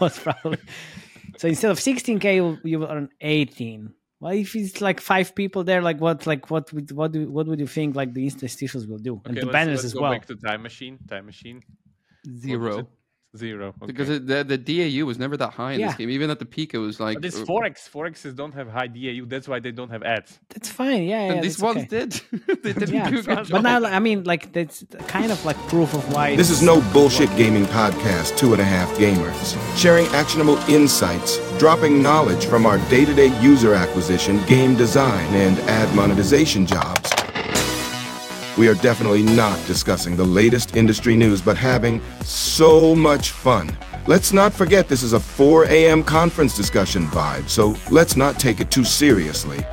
most probably. So instead of 16k, you, you will earn 18. Well, if it's like five people there, like what, like what, would, what do, what would you think like the interstitials will do, and the let's, banners let's as go well? back to time machine. Time machine. What Zero. It? Zero. Okay. Because it, the the DAU was never that high in Yeah. this game. Even at the peak, it was like. but it's uh, 4X. Forexes don't have high DAU. That's why they don't have ads. That's fine. Yeah, yeah. and these ones okay. did. they didn't Yeah, do a good but job. now I mean, like that's kind of like proof of why This is no bullshit gaming podcast, Two and a Half Gamers. Sharing actionable insights, dropping knowledge from our day to day user acquisition, game design, and ad monetization jobs. We are definitely not discussing the latest industry news, but having so much fun. Let's not forget this is a 4 a.m. conference discussion vibe, so let's not take it too seriously.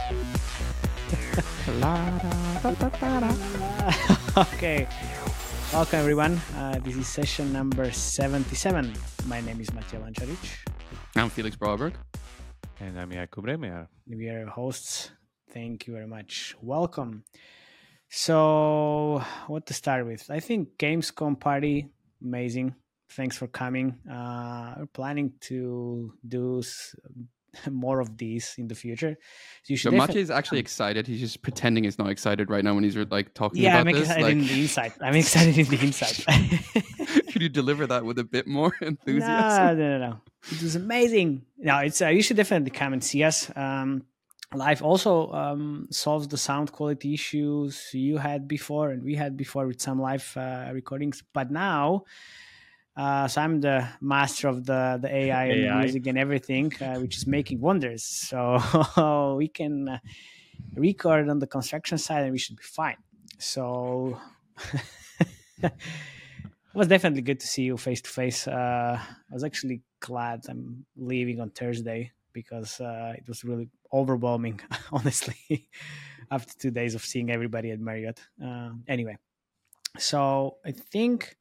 okay. Welcome everyone. Uh, this is session number 77. My name is Matej Lančarič. I'm Felix Braberg. And I'm Jakub Remiar. We are your hosts. Thank you very much. Welcome. So, what to start with? I think Gamescom party, amazing. Thanks for coming. Uh, we're planning to do s- more of these in the future. So you should Matej defi- is actually excited. He's just pretending he's not excited right now when he's like talking yeah, about I'm this. excited Like, in the inside. I'm excited in the inside. could you deliver that with a bit more No, enthusiasm? no, no, no. It was amazing. No, it's uh, you should definitely come and see us. Um, live also um, solves the sound quality issues you had before and we had before with some live uh, recordings. But now, uh, so I'm the master of the the AI, and AI. music and everything, uh, which is making wonders. So we can uh, record on the construction side, and we should be fine. So. it was definitely good to see you face to face. Uh, I was actually glad I'm leaving on Thursday because uh, it was really overwhelming, honestly, after two days of seeing everybody at Marriott. Uh, anyway, so I think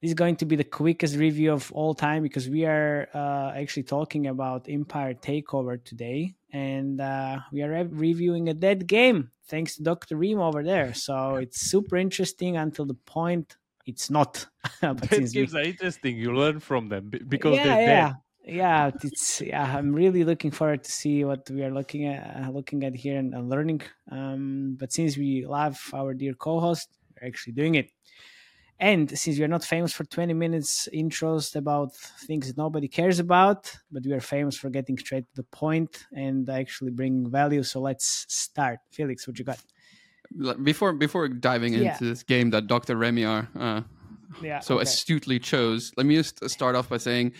this is going to be the quickest review of all time because we are uh, actually talking about Empire Takeover today, and uh, we are re- reviewing a dead game thanks to Dr. Reem over there. So it's super interesting until the point it's not. but That since we- are interesting. You learn from them because yeah, they're yeah. dead. Yeah, it's yeah. I'm really looking forward to see what we are looking at, uh, looking at here and, and learning. Um, but since we love our dear co-host, we're actually doing it. And since we are not famous for 20 minutes intros about things that nobody cares about, but we are famous for getting straight to the point and actually bringing value. So let's start. Felix, what you got? Before before diving Yeah. into this game that Dr. Remiar uh, Yeah. so okay. astutely chose, let me just start off by saying,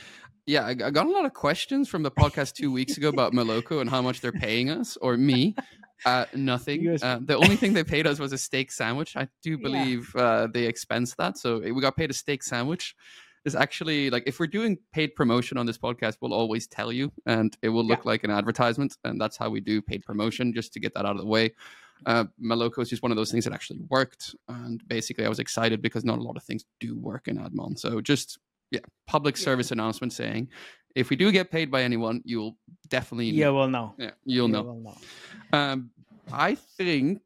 yeah, I, I got a lot of questions from the podcast two weeks ago about Maloko and how much they're paying us or me. Uh, nothing. Guys- Uh, the only thing they paid us was a steak sandwich. I do Yeah. believe uh, they expense that, so we got paid a steak sandwich. Is actually like if we're doing paid promotion on this podcast, we'll always tell you, and it will look like an advertisement, and that's how we do paid promotion, just to get that out of the way. Uh, Maloko is just one of those things that actually worked, and basically I was excited because not a lot of things do work in Admon. So just yeah, public service announcement saying if we do get paid by anyone, you'll definitely yeah, well, no. yeah you'll You know. will know. Um, I think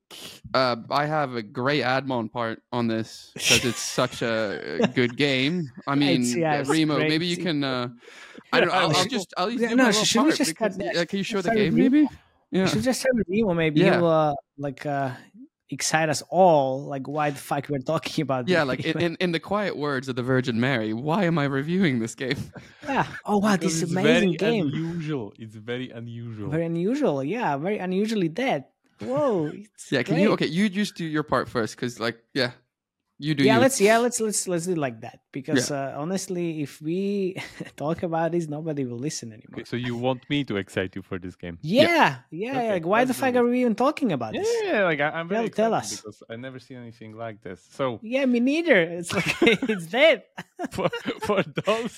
uh, I have a great Admon part on this because it's such a good game. I mean, yeah, Remo, maybe you can. Uh, I don't know. I'll, I'll just I'll Yeah, no, my sh- little should we just because, start- yeah, can you show the game maybe? You Yeah. should just with Remo. Maybe Yeah. he'll uh, like uh, excite us all. Like why the fuck we're talking about? Yeah, this like game. in, in, in the quiet words of the Virgin Mary, why am I reviewing this game? yeah. Oh wow, Because this it's amazing very game. Unusual. It's very unusual. Very unusual. Yeah, very unusually dead. Whoa. It's Yeah, can you? Okay, you just do your part first, because like, yeah, you do. yeah, you. let's yeah let's let's let's do it like that because uh, honestly, if we talk about this, nobody will listen anymore. Okay, so you want me to excite you for this game? Yeah, yeah. Okay, like why the fuck this. are we even talking about Yeah, this? yeah, like I, I'm very Tell- tell us. because I never seen anything like this. So Yeah, me neither. It's like it's dead. for, for those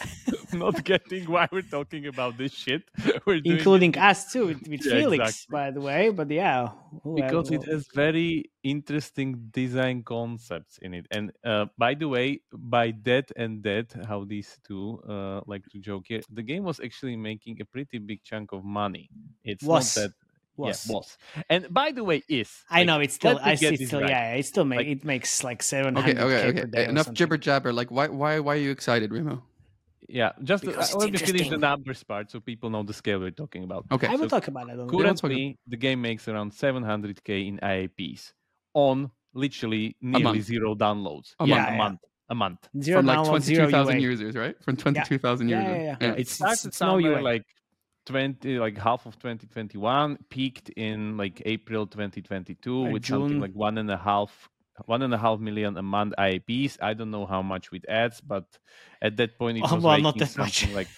not getting why we're talking about this shit, we're doing including it us too with, with Yeah, Felix, exactly. by the way. But yeah, who- because it has very interesting design concepts in it. And uh, by the way, by Dead and Dead, how these two uh, like to joke here, the game was actually making a pretty big chunk of money. It's Was. not that. was. Yeah, was. And by the way, is I like, know it's still. I see. get still. right. Yeah, it still make Like- it makes like seven Okay, okay, k okay. per day. Enough jibber jabber. Like, why, why, why are you excited, Remo? yeah, just uh, Because it's let me finish the numbers part so people know the scale we're talking about. Okay. I will so talk about it. on the- Cool. let's talk Currently, the game makes around 700k in IAPs on literally nearly zero downloads. A yeah, month. a month. A month. Zero From like 22,000 users, right? From 22,000 Yeah, users. yeah, yeah. Yeah, It's- it started it's no somewhere UA. like 20, like half of 2021, peaked in like April 2022 Uh, with something June. like one and a half, one and a half million a month IAPs. I don't know how much with ads, but at that point it Oh, was well, not that much. like,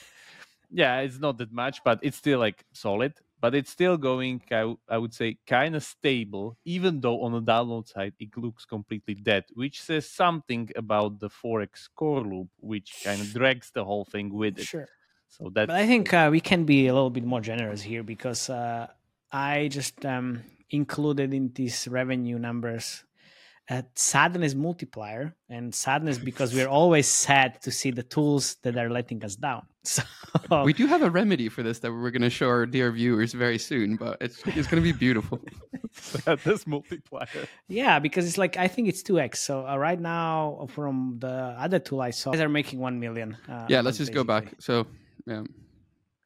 yeah, it's not that much, but it's still like solid. But it's still going, I, w- I would say, kind of stable, even though on the download side it looks completely dead, which says something about the 4X core loop, which kind of drags the whole thing with it. Sure. So that's But I think uh, we can be a little bit more generous here because uh, I just um, included in these revenue numbers uh, sadness multiplier and sadness because we're always sad to see the tools that are letting us down. So We do have a remedy for this that we're going to show our dear viewers very soon, but it's it's going to be beautiful. this multiplier. yeah, because it's like I think it's two x. So uh, right now from the other tool I saw, they're making one million. Uh, yeah, let's month, just go back. So, yeah.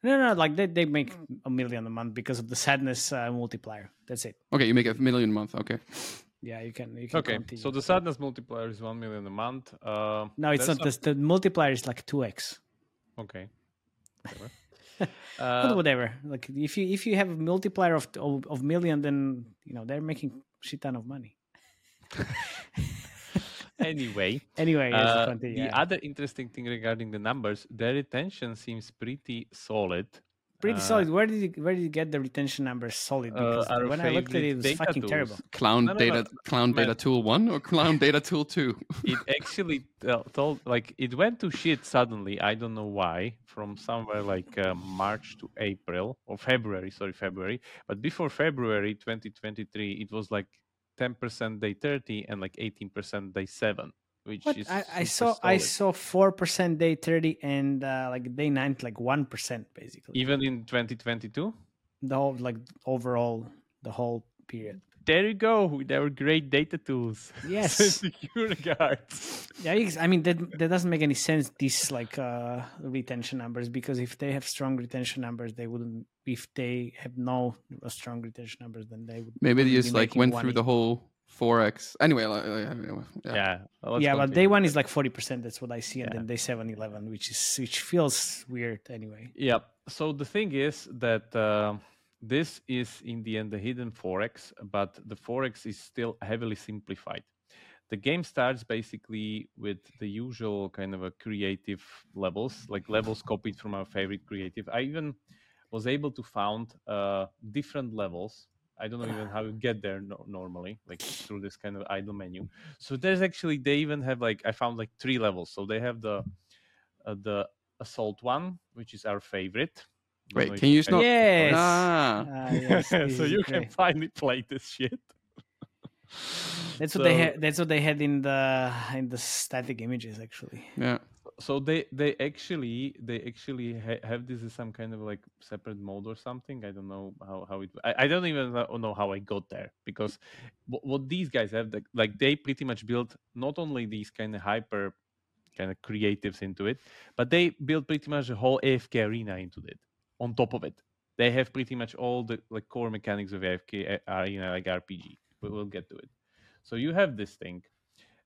No, no, like they, they make a million a month because of the sadness uh, multiplier. That's it. Okay, you make a million a month. Okay. Yeah, you can. You can Okay, continue. so the sadness multiplier is one million a month. Uh, no, it's not. This, the multiplier is like two x. Okay. Whatever. But uh, whatever. Like if you if you have a multiplier of of, of million, then you know they're making shit ton of money. anyway, Anyway, uh, continue, the yeah. other interesting thing regarding the numbers, their retention seems pretty solid. Pretty uh, solid. Where did you where did you get the retention numbers solid? Uh, Because our when I looked at it, it was data fucking tools. terrible. Clown No, no, data, no. clown Man. data tool one or clown data tool two? It actually told like it went to shit suddenly. I don't know why. From somewhere like uh, March to April or February, sorry, February. But before February 2023, it was like 10% day 30 and like 18% day 7 which What is I, I super saw I saw four percent day thirty and uh, like day nine like one percent basically. even in 2022 the whole like overall the whole period. there you go with were great data tools Yes. secure guards. Yeah, I mean that that doesn't make any sense. These like uh retention numbers because if they have strong retention numbers, they wouldn't. If they have no uh, strong retention numbers, then they would. Maybe they just like went through the whole 4X. Anyway, like, like, anyway, yeah, yeah. let's yeah, but day one is like forty percent. That's what I see, and Yeah. then day seven, eleven, which is which feels weird anyway. Yeah. So the thing is that uh, this is in the end the hidden 4X, but the 4X is still heavily simplified. The game starts basically with the usual kind of a creative levels, like levels copied from our favorite creative. I even was able to found uh, different levels. I don't know even how you get there no- normally, like through this kind of idle menu. So there's actually they even have like I found like three levels. So they have the uh, the assault one, which is our favorite. Wait, can you just not? Yes. Ah, Ah, yes, so you can great. finally play this shit. That's what they had. That's what they had in the in the static images actually. yeah. So they they actually they actually ha- have this as some kind of like separate mode or something. I don't know how how it i, I don't even know how i got there because what, these guys have like, like they pretty much built not only these kind of hyper kind of creatives into it but they built pretty much a whole afk arena into it on top of it. They have pretty much all the like core mechanics of afk a- eh, arena like rpg we will get to it. So you have this thing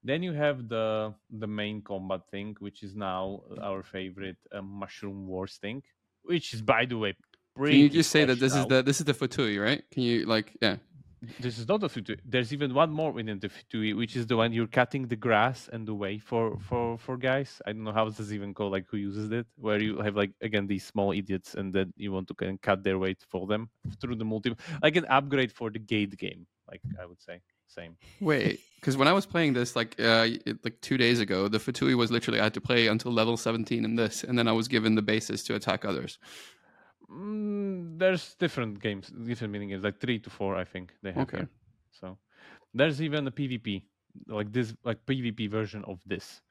then you have the the main combat thing, which is now our favorite uh, Mushroom Wars thing, which is by the way Can you just say that this is the this is the FTUE, right? Can you like yeah? This is not the FTUE. There's even one more within the FTUE, which is the one you're cutting the grass and the way for for for guys. I don't know how this is even called, like who uses it, where you have like again these small idiots, and then you want to of cut their weight for them through the multi, like an upgrade for the gate game, like I would say, same. Wait, because when I was playing this like uh it- like two days ago, the FTUE was literally I had to play until level seventeen in this, and then I was given the basis to attack others. Mm, there's different games, different mini games, like three to four, I think they have Okay. here. So there's even a PvP, like this, like PvP version of this.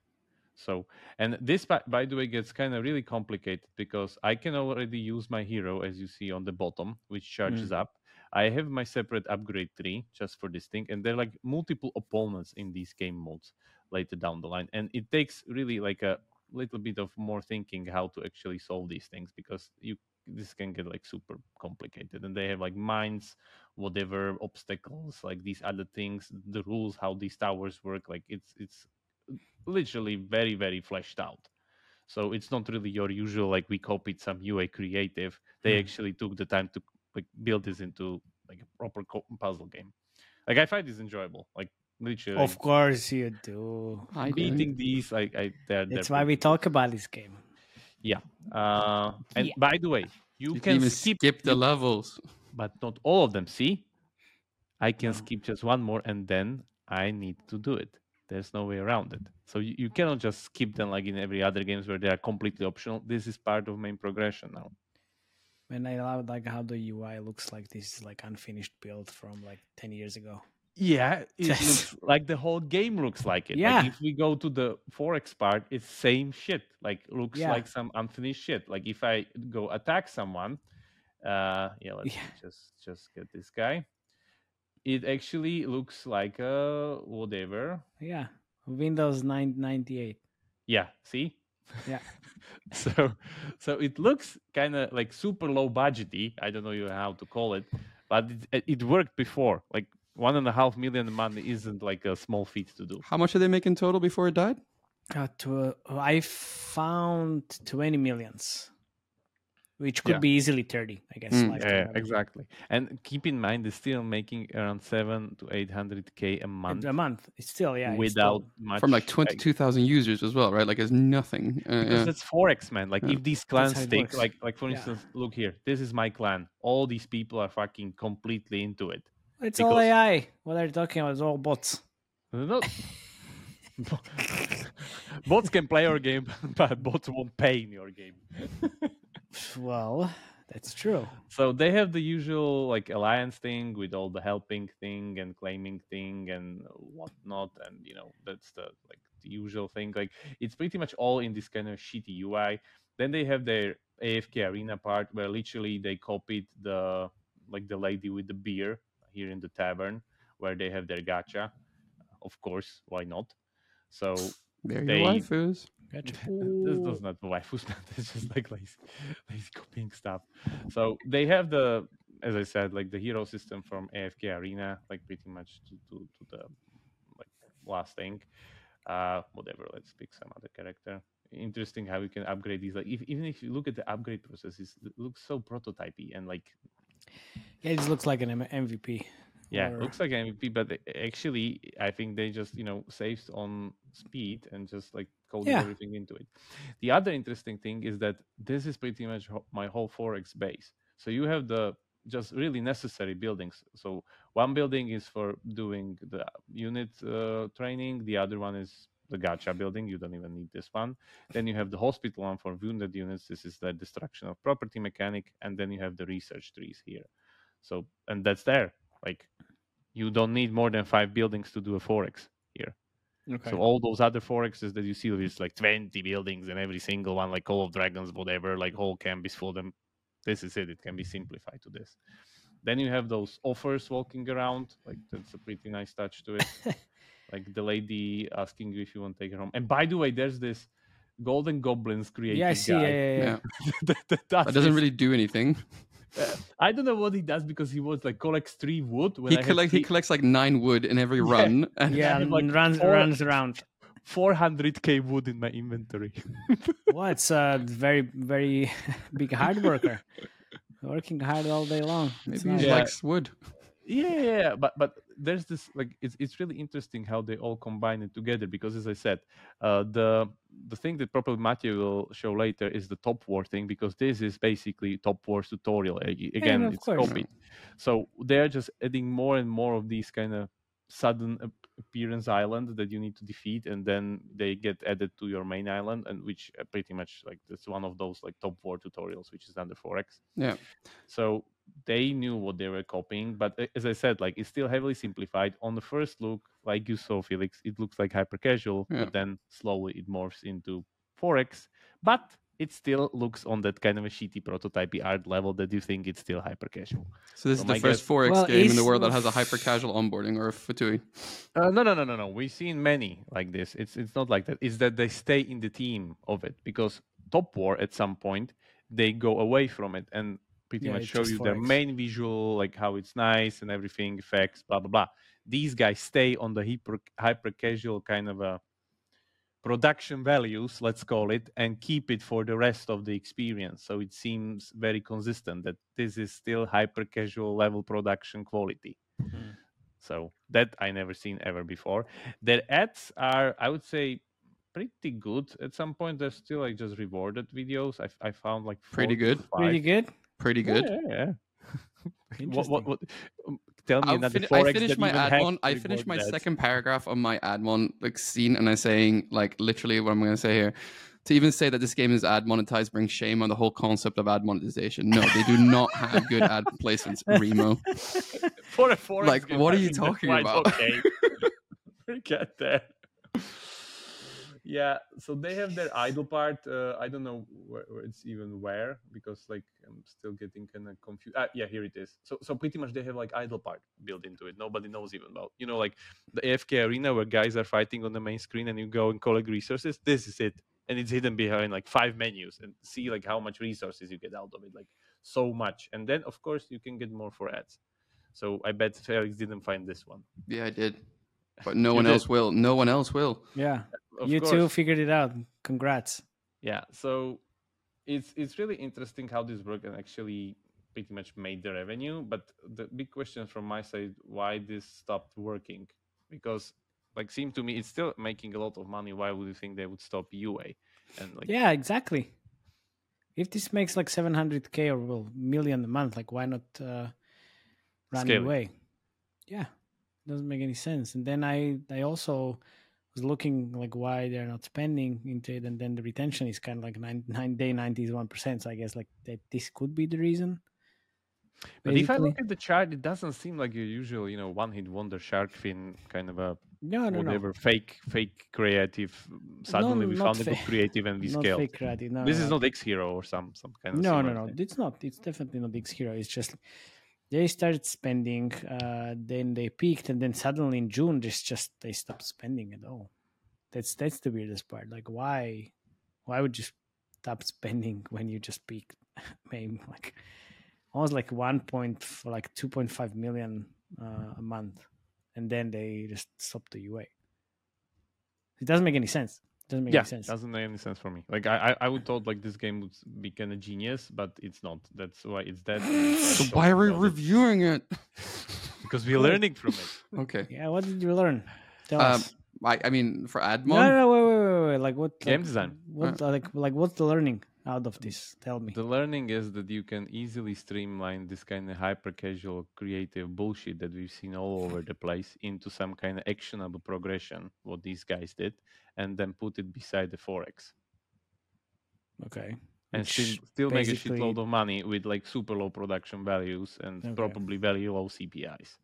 So and this, by, by the way, gets kind of really complicated because I can already use my hero, as you see on the bottom, which charges up. I have my separate upgrade tree just for this thing, and there are like multiple opponents in these game modes later down the line, and it takes really like a little bit of more thinking how to actually solve these things because you this can get like super complicated and they have like mines whatever obstacles like these other things the rules how these towers work like it's it's literally very very fleshed out so it's not really your usual like we copied some ua creative they Mhm. actually took the time to like build this into like a proper co- puzzle game like i find this enjoyable like literally Of course you do. I do. beating these like i they're, That's they're why we talk about this game. Yeah. Uh, and Yeah. by the way, you, You can even skip, skip the you- levels. but not all of them. See, I can No. skip just one more, and then I need to do it. There's no way around it. So you, you cannot just skip them like in every other games where they are completely optional. This is part of main progression now. And I love like how the UI looks like this is like unfinished build from like ten years ago. Yeah, it looks like the whole game looks like it. Yeah. Like if we go to the 4X part, it's same shit. Like looks Yeah. like some unfinished shit. Like if I go attack someone, uh yeah, let's Yeah. just just get this guy. It actually looks like uh whatever. Yeah. Windows 998. Yeah, see? Yeah. so so it looks kind of like super low budgety. I don't know even how to call it, but it, it worked before. Like one and a half million money isn't like a small feat to do. How much did they make in total before it died? Uh, to, I found 20 millions, which could Yeah. be easily 30, I guess. Mm. Yeah, exactly. And keep in mind, they're still making around seven to eight hundred k a month A month. It's still, yeah. without still- much From like like, twenty-two thousand users as well, right? Like it's nothing. Uh, because yeah. that's 4X, man. Like Yeah. if these clans how it stick, works. like like for Yeah. instance, look here, this is my clan. All these people are fucking completely into it. It's all AI. What are you talking about? It's all bots. No. bots can play your game, but bots won't pay in your game. Well, that's true. So they have the usual like alliance thing with all the helping thing and claiming thing and whatnot, and you know that's the like the usual thing. Like it's pretty much all in this kind of shitty UI. Then they have their AFK arena part where literally they copied the like the lady with the beer here in the tavern where they have their gacha. Of course, why not? So There they- your this does not waifus, man. It's just like lazy, lazy copying stuff. So they have the, as I said, like the hero system from AFK Arena, like pretty much to, to, to the like last thing. Uh, whatever. Let's pick some other character. Interesting how you can upgrade these. Like if, even if you look at the upgrade process, it looks so prototypey and like Yeah, it looks like an M- MVP. yeah, or- looks like an MVP, but actually, I think they just you know saved on speed and just like coded Yeah. everything into it. The other interesting thing is that this is pretty much my whole 4X base. So you have the just really necessary buildings. So one building is for doing the unit uh, training. The other one is the gacha building. You don't even need this one. Then you have the hospital one for wounded units. This is the destruction of property mechanic, and then you have the research trees here. So and that's there. Like you don't need more than five buildings to do a 4X here. Okay. So all those other forexes that you see with like 20 buildings and every single one, like Call of Dragons, whatever, like whole camp is full of them. This is it. It can be simplified to this. Then you have those offers walking around. Like that's a pretty nice touch to it. like the lady asking you if you want to take her home. And by the way, there's this Golden Goblins created yeah, I see. Guy. yeah, yeah. Yeah. that, that does That doesn't this. really do anything. Uh, I don't know what he does because he was like collects three wood. When He I had collect he collects like nine wood in every Yeah. run, and Yeah, and like, runs four- runs around. 400k wood in my inventory. Well, it's a very very big hard worker, working hard all day long. Maybe nice. he Yeah. likes wood. Yeah, yeah, yeah, but but there's this like it's it's really interesting how they all combine it together because as I said, uh, the the thing that probably Matthew will show later is the top war thing because this is basically top wars tutorial again of it's course. copied. So they're just adding more and more of these kind of sudden appearance island that you need to defeat and then they get added to your main island and which uh, pretty much like that's one of those like top war tutorials which is under 4x Yeah. so they knew what they were copying but as i said like it's still heavily simplified on the first look like you saw felix it looks like hyper casual Yeah. but then slowly it morphs into 4x but it still looks on that kind of a shitty prototype art level that you think it's still hyper casual. So this So is the first guess- 4X Well, game in the world that has a hyper casual onboarding or a FTUE. Uh, no, no, no, no, no. We've seen many like this. It's it's not like that. It's that they stay in the team of it because Top War at some point they go away from it and pretty Yeah, much show you their main visual, like how it's nice and everything, effects, blah blah blah. These guys stay on the hyper hyper casual kind of a production values, let's call it, and keep it for the rest of the experience. So it seems very consistent that this is still hyper casual level production quality. So that I never seen ever before. Their ads are, I would say, pretty good. At some point, they're still like just rewarded videos. I, I found like Pretty good. Pretty good. Pretty good. Yeah. yeah. what, what, what, um, tell me another fin- I finished my even ad. I finished my second paragraph on my ad one like scene, and I'm saying like literally what I'm going to say here. To even say that this game is ad monetized brings shame on the whole concept of ad monetization. No, they do not have good ad placements. Remo. For a 4X Like, what are you talking about? Okay. we get there. Yeah, so they have their idle part. Uh, I don't know where, where it's even where because like I'm still getting kind of confused. Ah, yeah, here it is. So so pretty much they have like idle part built into it. Nobody knows even about. You know, like the AFK arena where guys are fighting on the main screen and you go and collect resources. This is it, and it's hidden behind like five menus and see like how much resources you get out of it. Like so much, and then of course you can get more for ads. So I bet Felix didn't find this one. Yeah, I did. But no one did. else will. No one else will. Yeah. Of you course. two figured it out. Congrats. Yeah, so it's it's really interesting how this worked and actually pretty much made the revenue. But the big question from my side, why this stopped working? Because like seemed to me it's still making a lot of money. Why would you think they would stop UA? And like Yeah, exactly. If this makes like 700k or well, million a month, like why not uh, run Scale away? Yeah, doesn't make any sense. And then I I also was looking like why they're not spending into it, and then the retention is kind of like nine nine day ninety one percent. So I guess like that this could be the reason. But if I look at the chart, it doesn't seem like your usual, you know, one-hit wonder shark fin kind of a no, no, no, whatever fake, fake creative. Suddenly we not found a good creative and we scaled. fake creative. No, this no, is no. not X Hero or some some kind of. no no no thing. it's not it's definitely not x hero it's just they started spending uh then they peaked and then suddenly in june just just they stopped spending at all. That's that's the weirdest part. Like why why would you stop spending when you just peaked? Maybe like almost like one point like 2.5 million uh, a month and then they just stopped the ua it doesn't make any sense doesn't make yeah, any sense doesn't make any sense for me. Like I, I, I would thought like this game would be kind of genius, but it's not. That's why it's dead. So like why are we talking about it reviewing it? Because we're learning from it. Okay. yeah what did you learn tell Um, us I, I mean, for Admon, No, no, no, wait, wait, wait, wait. Like what? Game like, design. What, like, like, what's the learning out of this? Tell me. The learning is that you can easily streamline this kind of hyper casual creative bullshit that we've seen all over the place into some kind of actionable progression, what these guys did, and then put it beside the Forex. Okay. And Which still, still make a shitload of money with like super low production values and Okay. probably very low CPIs.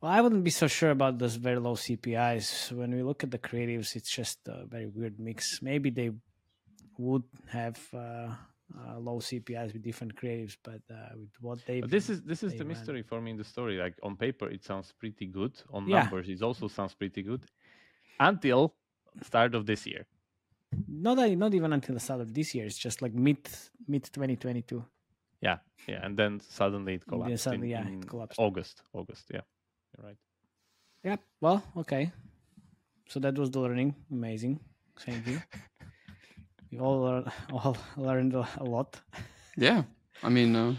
Well, I wouldn't be so sure about those very low CPIs. When we look at the creatives, it's just a very weird mix. Maybe they would have uh, uh, low CPIs with different creatives, but uh, with what they this is this is the ran. mystery for me in the story. Like on paper, it sounds pretty good. On Yeah. numbers, it also sounds pretty good. Until start of this year. not not even until the start of this year. It's just like mid mid 2022. Yeah, yeah, and then suddenly it collapsed. suddenly, in, yeah, it collapsed. August, August. Yeah, you're right. Yeah. Well, okay. So that was the learning. Amazing. Thank you. we all learn, all learned a lot. yeah. I mean, uh,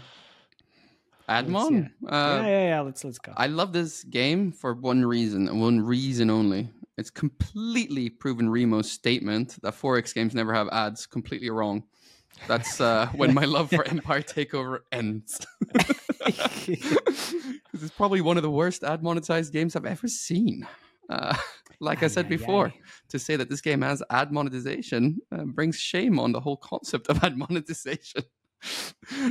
Admon. hear Uh, yeah, yeah, yeah. Let's let's go. I love this game for one reason, and one reason only. It's completely proven Remo's statement that 4X games never have ads completely wrong. That's uh, when my love for Empire Takeover ends. This is probably one of the worst ad monetized games I've ever seen. Uh, like I said before, to say that this game has ad monetization uh, brings shame on the whole concept of ad monetization.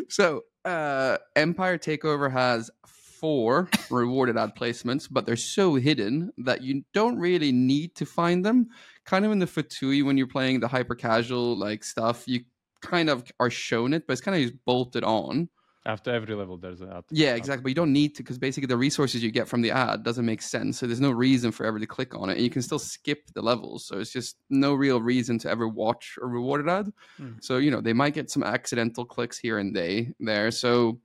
so, uh, Empire Takeover has four rewarded ad placements, but they're so hidden that you don't really need to find them kind of in the FTUE when you're playing the hyper casual like stuff, you kind of are shown it, but it's kind of just bolted on. After every level, there's an ad. Yeah, exactly. But you don't need to because basically the resources you get from the ad doesn't make sense. So there's no reason for ever to click on it, and you can still skip the levels. So it's just no real reason to ever watch a rewarded ad. Hmm. So you know they might get some accidental clicks here and they there. So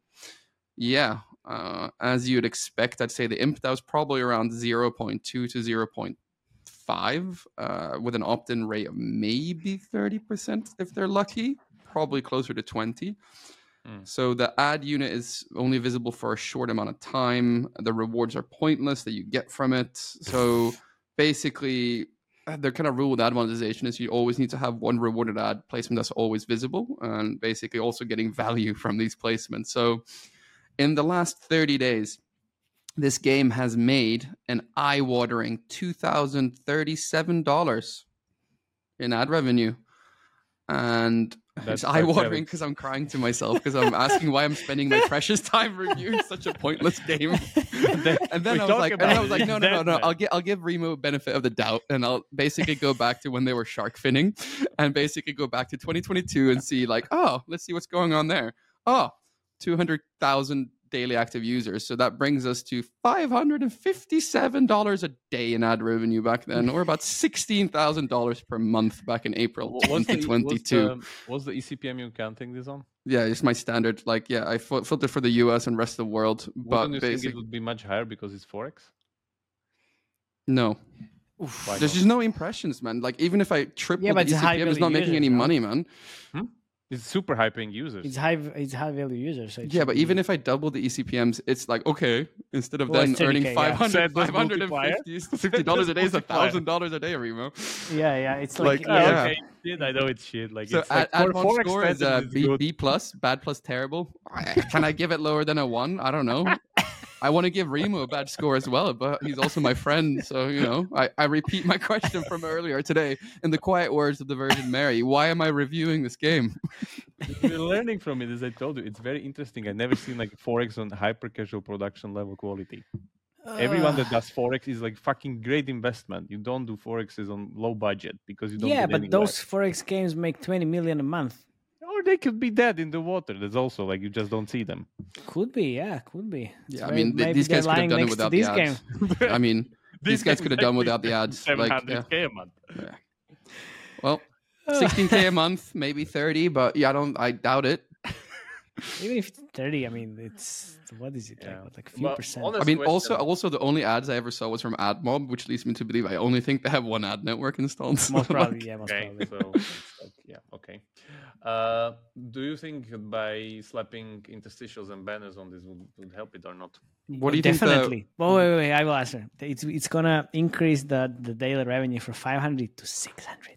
yeah, uh, as you'd expect, I'd say the imp that was probably around 0.2 to 0.5 uh, with an opt-in rate of maybe 30% if they're lucky, probably closer to 20. Mm. So the ad unit is only visible for a short amount of time. The rewards are pointless that you get from it. So basically, uh, their kind of rule with ad monetization is you always need to have one rewarded ad placement that's always visible, and basically also getting value from these placements. So in the last 30 days, this game has made an eye-watering $2,037 in ad revenue. And That's it's eye-watering because I'm crying to myself because I'm asking why I'm spending my precious time reviewing such a pointless game. and then I was like, and I was like, no, no, no, no. I'll give I'll give Remo benefit of the doubt, and I'll basically go back to when they were shark finning, and basically go back to 2022 and see like, oh, let's see what's going on there. Oh, 200,000 daily active users. So that brings us to $557 a day in ad revenue back then, or about $16,000 per month back in April Wha- what's the, E- 2022. what's, the, what's the ECPM you're counting this on? Yeah, it's my standard. Like, yeah, I fil- filtered for the US and rest of the world, but Wouldn't you think it would be much higher because it's 4X? no. Why There's just no impressions, man. Like, even if I triple Yeah, but the it's high ECPM, it's not making any money, man. Hmm? It's super high paying users. It's high. It's high value users. So Yeah, should but be- even if I double the ECPMs, it's like okay. Instead of Well, then earning 30K, yeah. 500 Set this multiplier. 550 dollars a day is a thousand dollars a day, Remo. yeah, yeah, it's like, like, Oh, yeah, yeah. okay, shit, I know it's shit. Like So it's like ad, for score is uh, standards, it's B. B plus, bad plus terrible. Can I give it lower than a one? I don't know. I want to give Remo a bad score as well, but he's also my friend. So, you know, I, I repeat my question from earlier today in the quiet words of the Virgin Mary. Why am I reviewing this game? We're learning from it, as I told you. It's very interesting. I've never seen like 4X on hyper casual production level quality. Everyone that does 4X is like fucking great investment. You don't do forexes on low budget because you don't. yeah, get but anywhere. those 4X games make twenty million a month. Or they could be dead in the water. That's also like you just don't see them. Could be, yeah, could be. It's Yeah, I mean, th- these guys could have done it next to without the game. ads. I mean, these guys could have done actually without the ads. Like, yeah. 700k a month. Well, 16k a month, maybe 30, but yeah, I don't. I doubt it. Even if it's thirty, I mean, it's what is it Yeah. like? Like a few Well, percent. I mean, question. also, also the only ads I ever saw was from AdMob, which leads me to believe I only think they have one ad network installed. So, most like, probably, yeah, most Okay, probably. so it's like, yeah, okay. Uh, do you think by slapping interstitials and banners on this would, would help it or not? What do you think the- Definitely. Oh, wait, wait, wait, I will answer. It's it's gonna increase the the daily revenue from five hundred to six hundred.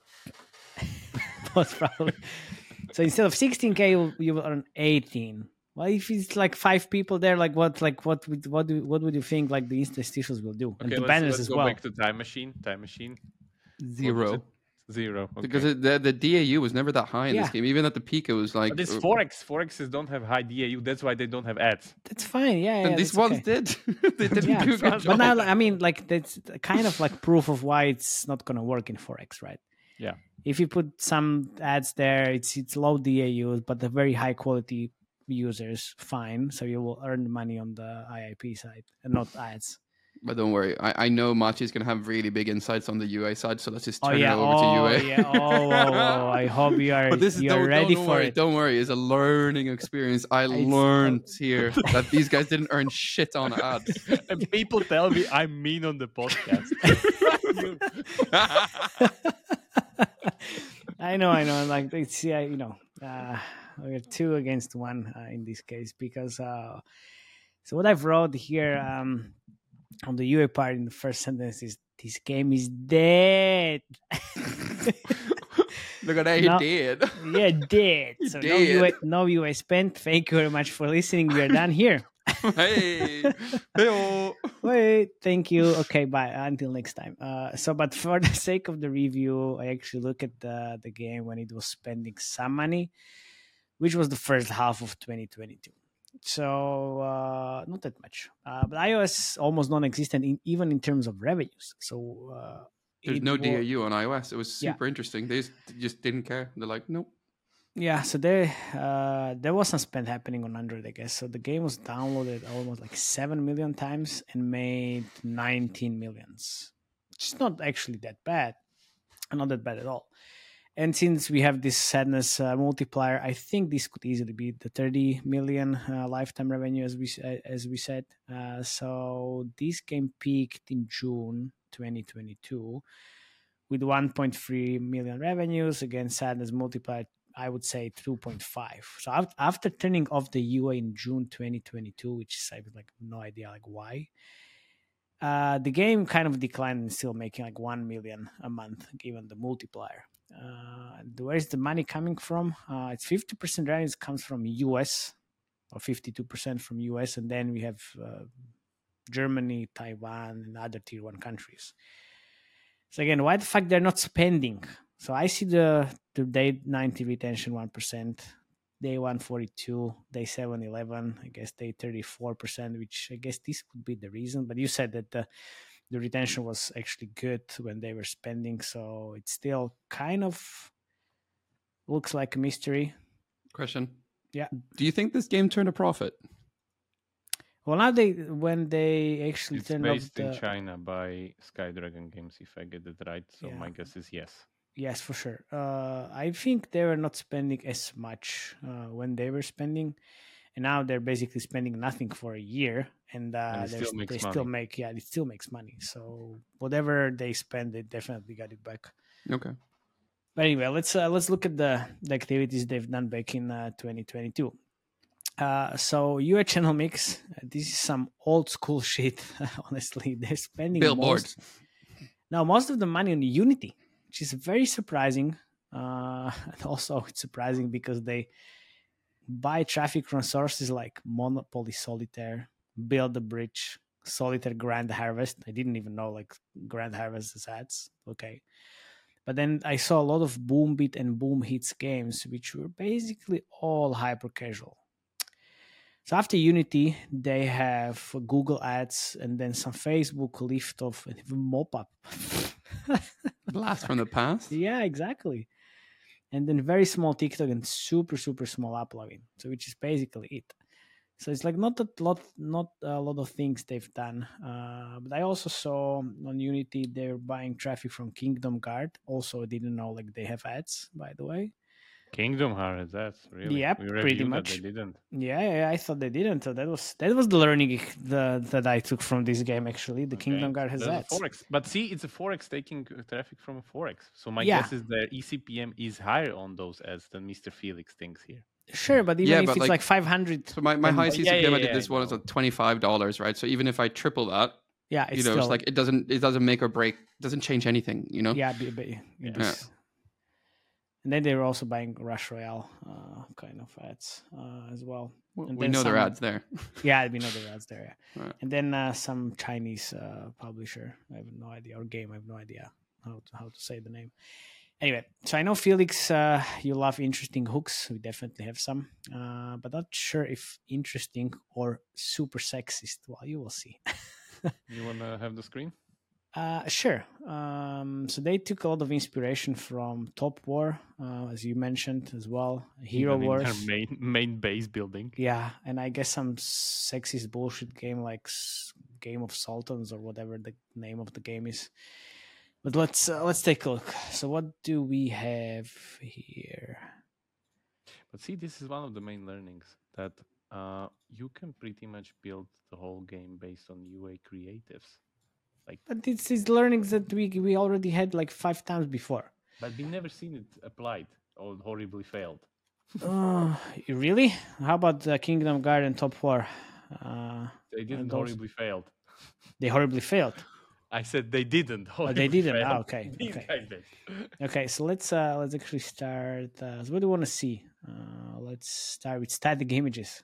most probably. So instead of sixteen k, you, you will earn eighteen. Well, if it's like five people there, like what, like what, would, what do, what would you think, like the interstitials will do, and the let's, banners let's as go well? back to time machine. Time machine. What zero. It? Zero. Okay. Because it, the, the DAU was never that high in this game. Even at the peak, it was like. but this uh, 4X, forexes don't have high DAU. That's why they don't have ads. That's fine. Yeah, yeah. and these that's ones okay. did. they didn't Yeah, do a good but job. now, I mean, like that's kind of like proof of why it's not gonna work in 4X, right? Yeah. If you put some ads there, it's it's low DAUs, but the very high quality users, fine. So you will earn money on the IAP side and not ads. But don't worry, I, I know Matej is going to have really big insights on the UA side, so let's just Oh turn yeah, it over oh to UA. yeah, oh, oh, oh, I hope you are But this is you don't, are ready don't for worry, it. Don't worry, it's a learning experience. I It's- learned here that these guys didn't earn shit on ads. and people tell me I'm mean on the podcast. You- I know, I know. Like it's yeah, you know, uh, we're two against one uh, in this case because. Uh, so what I've wrote here um, on the UA part in the first sentence is this game is dead. Look at that, No. did. yeah, dead. So did. no UA, no UA spent. Thank you very much for listening. We are done here. hey, hey Wait, thank you. Okay, bye. Until next time. Uh, so, but for the sake of the review, I actually look at the the game when it was spending some money, which was the first half of 2022. So uh, not that much, uh, but iOS almost non-existent in, even in terms of revenues. So uh, There's no wa- DAU on iOS. It was Yeah. super interesting. They just, just didn't care. They're like, nope. Yeah, so there uh, there was some spend happening on Android, I guess. So the game was downloaded almost like seven million times and made 19 millions, which is not actually that bad, not that bad at all. And since we have this sadness uh, multiplier, I think this could easily be the 30 million uh, lifetime revenue, as we uh, as we said. Uh, so this game peaked in June 2022 with 1.3 million revenues. Again, sadness multiplier, I would say 2.5. So after turning off the UA in June 2022, which I have like no idea like why, uh, the game kind of declined and still making like 1 million a month given the multiplier. Uh, where's the money coming from? Uh, it's 50% revenues comes from US or 52% from US and then we have uh, Germany, Taiwan and other tier 1 countries. So again, why the fuck they're not spending? So I see the the day 90 retention 1%, day 142, day 7 11, I guess day 34%, which I guess this could be the reason. But you said that the the retention was actually good when they were spending, so it still kind of looks like a mystery. Question. Yeah. Do you think this game turned a profit? Well, now they when they actually It's turned off based in China by Sky Dragon Games, if I get it right. So Yeah. my guess is yes. Yes, for sure. Uh, I think they were not spending as much uh, when they were spending, and now they're basically spending nothing for a year, and, uh, still s- makes still make yeah, it still makes money. So whatever they spend, they definitely got it back. Okay. But anyway, let's uh, let's look at the, the activities they've done back in uh, 2022. Uh, so UA channel mix. uh, This is some old school shit. Honestly, they're spending Billboards. most- now most of the money on Unity, which is very surprising. Uh, and also, it's surprising because they buy traffic from sources like Monopoly Solitaire, Build a Bridge, Solitaire Grand Harvest. I didn't even know like Grand Harvest is ads. Okay. But then I saw a lot of BoomBit and Boom Hits games, which were basically all hyper casual. So after Unity, they have Google Ads and then some Facebook Liftoff and even MoPub. Blast from the past. Yeah, exactly. And then very small TikTok and super super small AppLovin. So which is basically it. So it's like not a lot, not a lot of things they've done. Uh, but I also saw on Unity they're buying traffic from Kingdom Guard. Also, didn't know like they have ads. By the way, Kingdom Hearts, that's really. Yep, pretty reviewed that, much. They didn't. yeah, yeah, I thought they didn't. So that was that was the learning the, that I took from this game. Actually, the Kingdom Okay, Guard has there's a. 4X. But see, it's a 4X taking uh, traffic from a 4X. So my Yeah. guess is their E ECPM is higher on those ads than Mr. Felix thinks here. Sure, but even Yeah, if but it's like- like, 500, So my, my And- highest Yeah, ECPM yeah, I did this I one is know. at twenty five dollars, right? So even if I triple that, yeah, it's you know, still it's like it doesn't it doesn't make or break, doesn't change anything, you know. yeah, be, be, Yeah. It is. And then they were also buying Rush Royale uh, kind of ads uh, as well. W- And we then know their ads there. Yeah, we know the ads there. Yeah. Right. And then uh, some Chinese uh, publisher. I have no idea, or game. I have no idea how to, how to say the name. Anyway, so I know Felix, uh, you love interesting hooks. We definitely have some, uh, but not sure if interesting or super sexist. Well, you will see. You want to have the screen? Uh, sure. Um, so they took a lot of inspiration from Top War, uh, as you mentioned as well, Hero Even their Wars. main main base building. Yeah, and I guess some sexist bullshit game like Game of Sultans or whatever the name of the game is. But let's uh, let's take a look. So what do we have here? But see, this is one of the main learnings that uh, you can pretty much build the whole game based on UA creatives. But this is learnings that we we already had like five times before. But we never seen it applied or horribly failed. Uh, really? How about uh, Kingdom Guard and Top War? Uh, They didn't those- horribly failed. they horribly failed. I said they didn't. Oh, they didn't. Ah, okay, okay. Okay, so let's uh let's actually start. Uh, so what do you want to see? Uh, let's start with static images.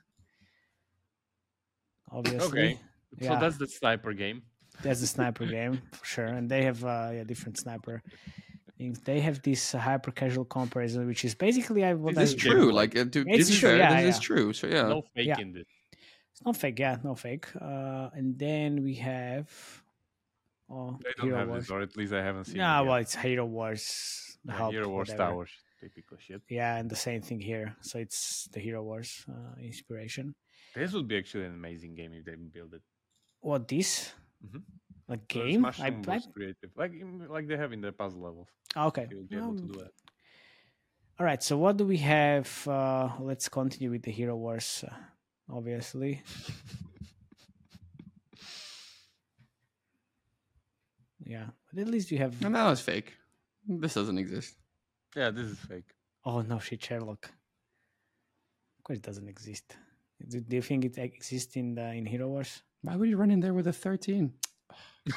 Obviously, Okay. So Yeah. that's the sniper game. That's the sniper game for sure, and they have uh yeah different sniper. They have this uh, hyper casual comparison, which is basically I what This I, is true. Like, uh, to, It's this is true, fair. yeah, this is true. So yeah, No fake Yeah. in this. It's not fake, yeah, no fake. Uh, and then we have Oh, They don't Hero have Wars. this, or at least I haven't seen. No, it well, it's Hero Wars. Yeah, Hub, Hero Wars whatever. Towers, typical shit. Yeah, and the same thing here. So it's the Hero Wars uh, inspiration. This would be actually an amazing game if they build it. What this? Mhm. Like So game? Smash I, Room I creative, like like they have in the puzzle levels. okay. They will be able to do that. All right. So what do we have? Uh, let's continue with the Hero Wars. Uh, obviously. Yeah, but at least you have. And that was fake. This doesn't exist. Yeah, this is fake. Oh no, shit, Sherlock. Of course, it doesn't exist. Do, do you think it exists in the in Hero Wars? Why would you run in there with a 13?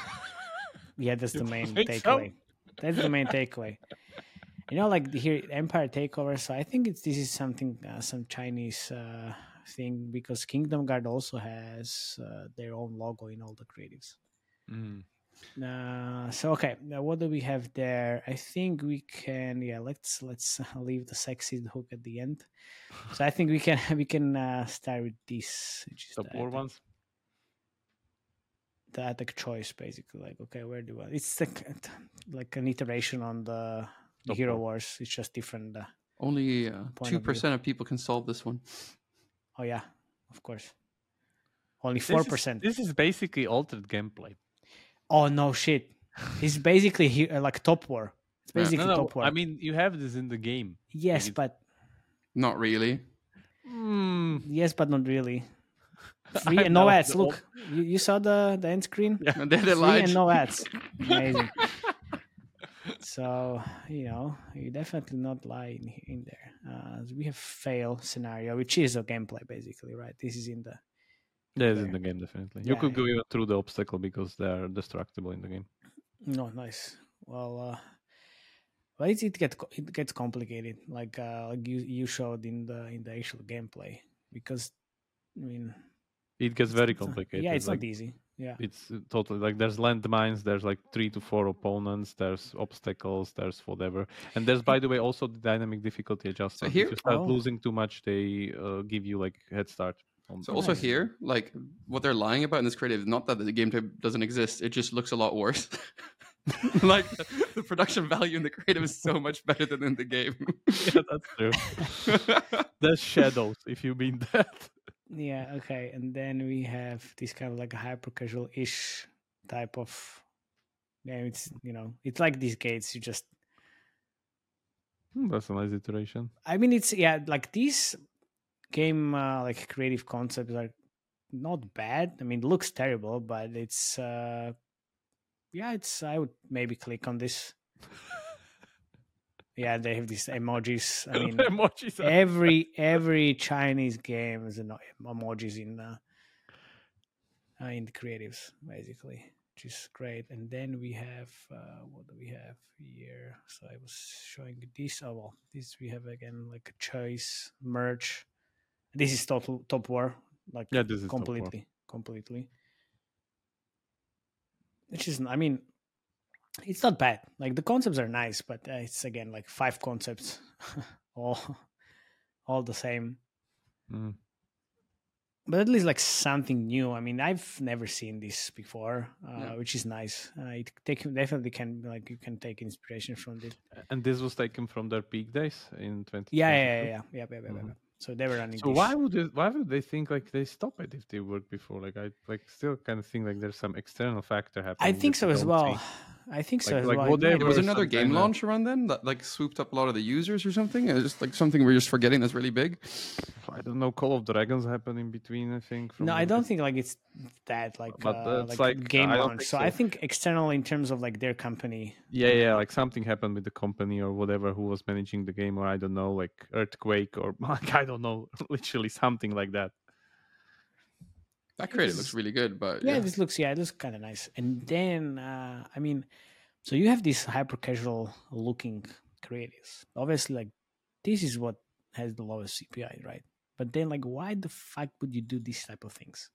Yeah, that's the main think so? takeaway. That's the main takeaway. You know, like here Empire Takeover. So I think it's this is something uh, some Chinese uh, thing because Kingdom Guard also has uh, their own logo in all the creatives. Mm. Uh, so okay, now what do we have there? I think we can yeah let's let's leave the sexy hook at the end. So I think we can we can uh, start with this, which is Top the war attack, ones. The attack choice basically. Like okay, where do I? It's like like an iteration on the, the Hero. Wars. It's just different. Uh, Only uh, 2% of people can solve this one. oh yeah, of course. Only This four is- percent. This is basically altered gameplay. Oh no shit! It's basically he, uh, like Top War. It's basically No, no. Top War. I mean, you have this in the game. yes, it's- but Not really. Mm. Yes, but not really. Free and no ads. Look, you, you saw the the end screen. Yeah. And then they Free and no ads. Amazing. so you know you definitely not lie in, in there. Uh, we have fail scenario, which is a gameplay basically, right? This is in the Yeah, it's in the game definitely. You Yeah, could yeah. go even through the obstacle because they are destructible in the game. no nice. Well, uh, well, it it gets it gets complicated, like uh, like you you showed in the in the actual gameplay, because I mean, It gets very complicated. Yeah, it's like, not easy. Yeah. It's uh, totally like there's landmines, there's like three to four opponents, there's obstacles, there's whatever, and there's by the way also the dynamic difficulty adjustment. So here- if you start Oh. losing too much, they uh, give you like head start. On So on also Nice. here, like what they're lying about in this creative is not that the game type doesn't exist; it just looks a lot worse. like the, the production value in the creative is so much better than in the game. yeah, that's true. there's shadows if you mean that. Yeah, okay. And then we have this kind of like a hyper casual ish type of game. It's you know, it's like these gates. You just that's a nice iteration. I mean it's yeah, like these game uh, like creative concepts are not bad. I mean it looks terrible, but it's uh yeah, it's I would maybe click on this. yeah, they have these emojis. I mean emojis. are- every every Chinese game is an emojis in uh, uh, in the creatives basically, which is great. And then we have uh, what do we have here? So I was showing this. Oh well, this we have again like a choice merge. This is total top war, like yeah, this is top war. completely, completely. Which is, I mean, it's not bad. Like the concepts are nice, but uh, it's again like five concepts, all, all the same. Mm. But at least like something new. I mean, I've never seen this before, uh, Yeah. which is nice. Uh, it take, definitely can like you can take inspiration from this. And this was taken from their peak days in 20. Yeah, yeah, yeah, yeah, yeah, yeah, yeah, Mhm. yeah. So they were running. So this. why would they, why would they think like they stop it if they worked before? Like I like still kind of think like there's some external factor happening. I think so as well. I think so Like- like well. It whatever might There was another game kinda- launch around then that like swooped up a lot of the users or something. It's just like something we're just forgetting that's really big. I don't know. Call of Dragons happened in between. I think. from No, I don't think like it's that like But uh, that's like, like- game launch. So, so. I think external in terms of like their company. Yeah, yeah. Like something happened with the company or whatever who was managing the game, or I don't know, like earthquake or like I don't know, literally something like that. That creative is- looks really good, but Yeah, yeah, this looks yeah, it looks kind of nice. And then uh I mean, so you have these hyper casual looking creatives. Obviously, like this is what has the lowest CPI, right? But then like, why the fuck would you do these type of things?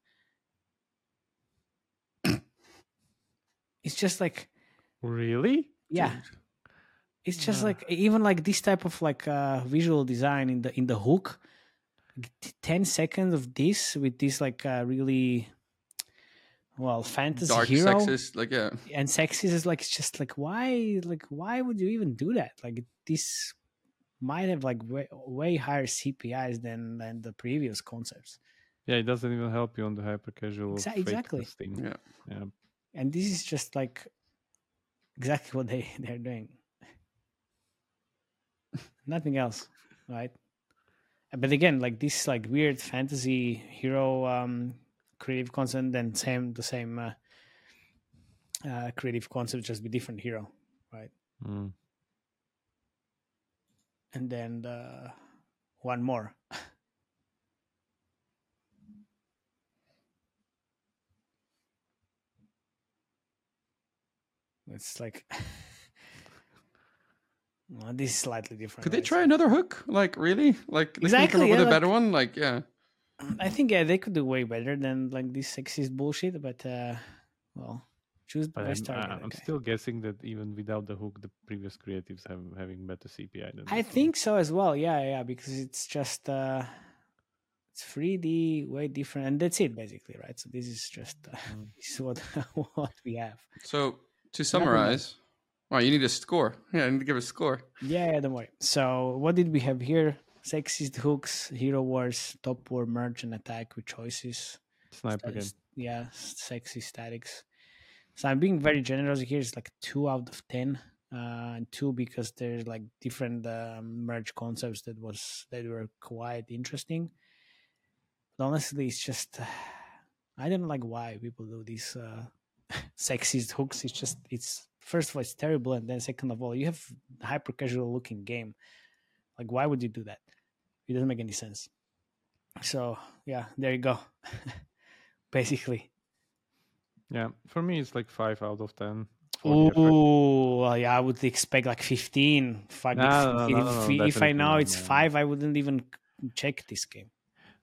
it's just like Really? yeah. It's just Nah. like even like this type of like uh visual design in the in the hook. Like, t- Ten seconds of this with this like uh, really well fantasy dark hero sexist. Like yeah, and sexist is like it's just like why like why would you even do that like this might have like way, way higher cpis than than the previous concepts Yeah, it doesn't even help you on the hyper casual. Exa- exactly. testing. yeah. Yeah. and this is just like exactly what they they're doing nothing else right but again like this like weird fantasy hero um creative concept and same the same uh, uh creative concept just be different hero right Mm. and then uh one more it's like well, this is slightly different Could they try another hook? Like really? Like they couldn't come Exactly, up with a like- better one? Like yeah. I think yeah, they could do way better than like this sexist bullshit. But uh, well, choose the But best I'm, target. I- I'm okay. still guessing that even without the hook, the previous creatives have having better CPI than I this one. think so as well. Yeah, yeah, because it's just uh, it's 3D, way different, and that's it basically, right? So this is just uh, Mm. this is what what we have. So to Nothing summarize, well, you need a score. Yeah, I need to give a score. Yeah, yeah, don't worry. So what did we have here? Sexist hooks, hero wars, top war merge and attack with choices. Sniper game. Yeah, sexy statics. So I'm being very generous here. It's like two out of ten, uh, and two because there's like different um, merge concepts that was that were quite interesting. But honestly, it's just I don't like why people do these uh, sexist hooks. It's just it's first of all it's terrible, and then second of all you have hyper casual looking game. Like why would you do that? It doesn't make any sense. So yeah, there you go. Basically. Yeah, for me it's like five out of ten. for the effort. Oh, well, yeah, I would expect like 15. Fuck, No, if, no, no, if, if I know it's five, I wouldn't even check this game.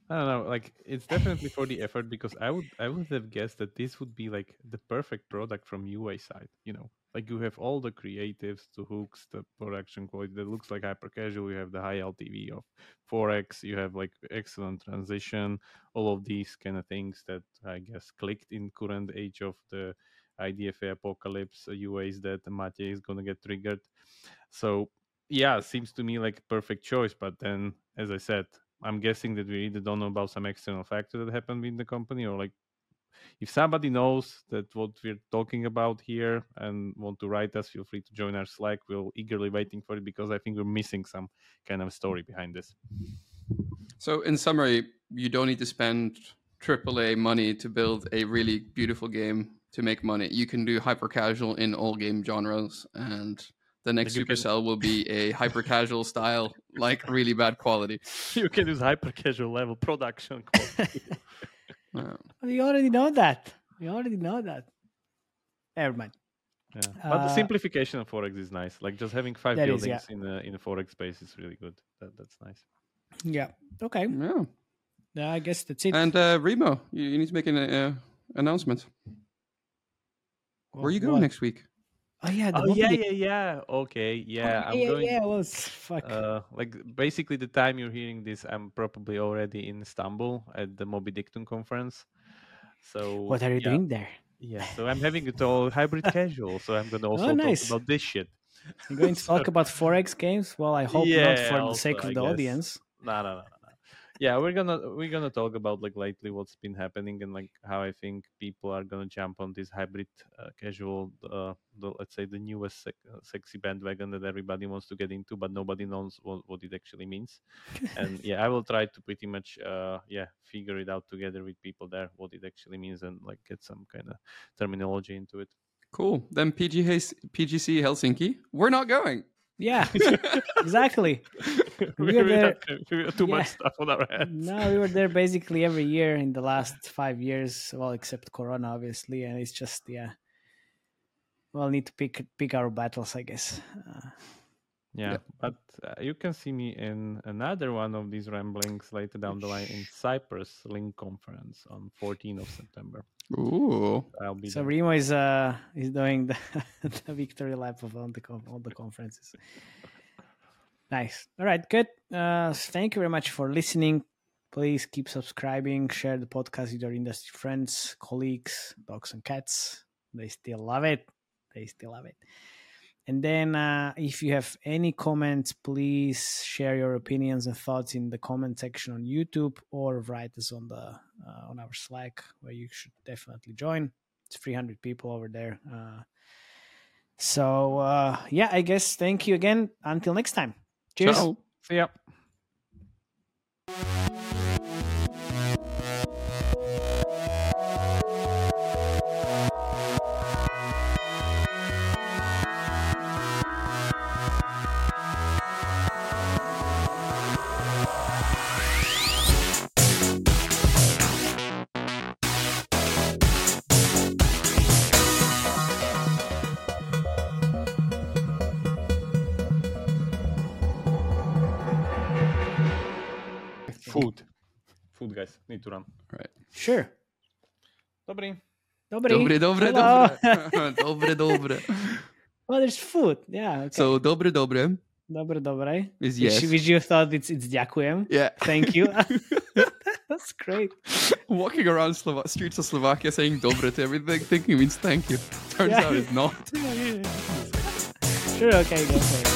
I don't know. Like it's definitely for the effort because I would I would have guessed that this would be like the perfect product from UA side. You know, like you have all the creatives, the hooks, the production quality that looks like hyper casual. You have the high LTV of 4x. You have like excellent transition. All of these kind of things that I guess clicked in current age of the IDFA apocalypse uh, UAs that Matej is gonna get triggered. So yeah, seems to me like perfect choice. But then, as I said, I'm guessing that we either don't know about some external factor that happened in the company, or like if somebody knows that what we're talking about here and want to write us, feel free to join our Slack. We're eagerly waiting for it because I think we're missing some kind of story behind this. So in summary, you don't need to spend AAA money to build a really beautiful game to make money. You can do hyper casual in all game genres, and the next you can- Supercell will be a hyper casual style, like really bad quality. you can use hyper casual level production. quality. Uh, We already know that. We already know that. Never mind. yeah. But the Uh, simplification of 4X is nice. Like just having five That is, buildings in a in a 4X space is really good. That, that's nice. Yeah. Okay. yeah. Yeah, I guess that's it. And uh, Remo, you, you need to make an uh, announcement. Where are you going What? next week? Oh, yeah. Oh yeah, yeah, yeah. Okay, yeah. Oh, I'm yeah, going. yeah. Well, it's- fuck. Uh, like basically the time you're hearing this, I'm probably already in Istanbul at the Mobidictum conference. So what are you yeah, doing there? Yeah, so I'm having it all hybrid casual. So I'm gonna also Oh, nice. talk about this shit. You're going to talk about 4X games? Well, I hope not Yeah, for the sake of I the guess. audience. No, no, no. Yeah, we're gonna we're gonna talk about like lately what's been happening and like how I think people are gonna jump on this hybrid uh, casual, uh, the let's say the newest sec- uh, sexy bandwagon that everybody wants to get into, but nobody knows what, what it actually means. and yeah, I will try to pretty much uh, yeah figure it out together with people there what it actually means and like get some kind of terminology into it. Cool. Then PGC Helsinki. We're not going. Yeah, exactly. we, We are we there- we have too much stuff on our hands. No, we were there basically every year in the last five years. Well, except Corona, obviously, and it's just yeah. We'll need to pick pick our battles, I guess. Uh, Yeah, Yeah. but uh, you can see me in another one of these ramblings later down the line in Cyprus Link Conference on 14th of September. Ooh. I'll be so there. Remo is uh is doing the, the victory lap of all the all the conferences. Nice. All right, good. Uh, thank you very much for listening. Please keep subscribing, share the podcast with your industry friends, colleagues, dogs and cats. They still love it. They still love it. And then, uh, if you have any comments, please share your opinions and thoughts in the comment section on YouTube or write us on the uh, on our Slack, where you should definitely join. It's 300 people over there. Uh, so uh, yeah, I guess thank you again. Until next time. Cheers. Ciao. See ya. Sure. Dobrý. Dobry. Dobre, dobre, Hello. dobre. dobre, dobre. oh, there's food. Yeah. Okay. So, dobre, dobre dobre, dobre. is yes. which you thought it's it's ďakujem. Yeah. Thank you. That's great. Walking around Slova- streets of Slovakia saying dobre to everything, thinking it means thank you. Turns Yeah. out it's not. sure. Okay. Go for it.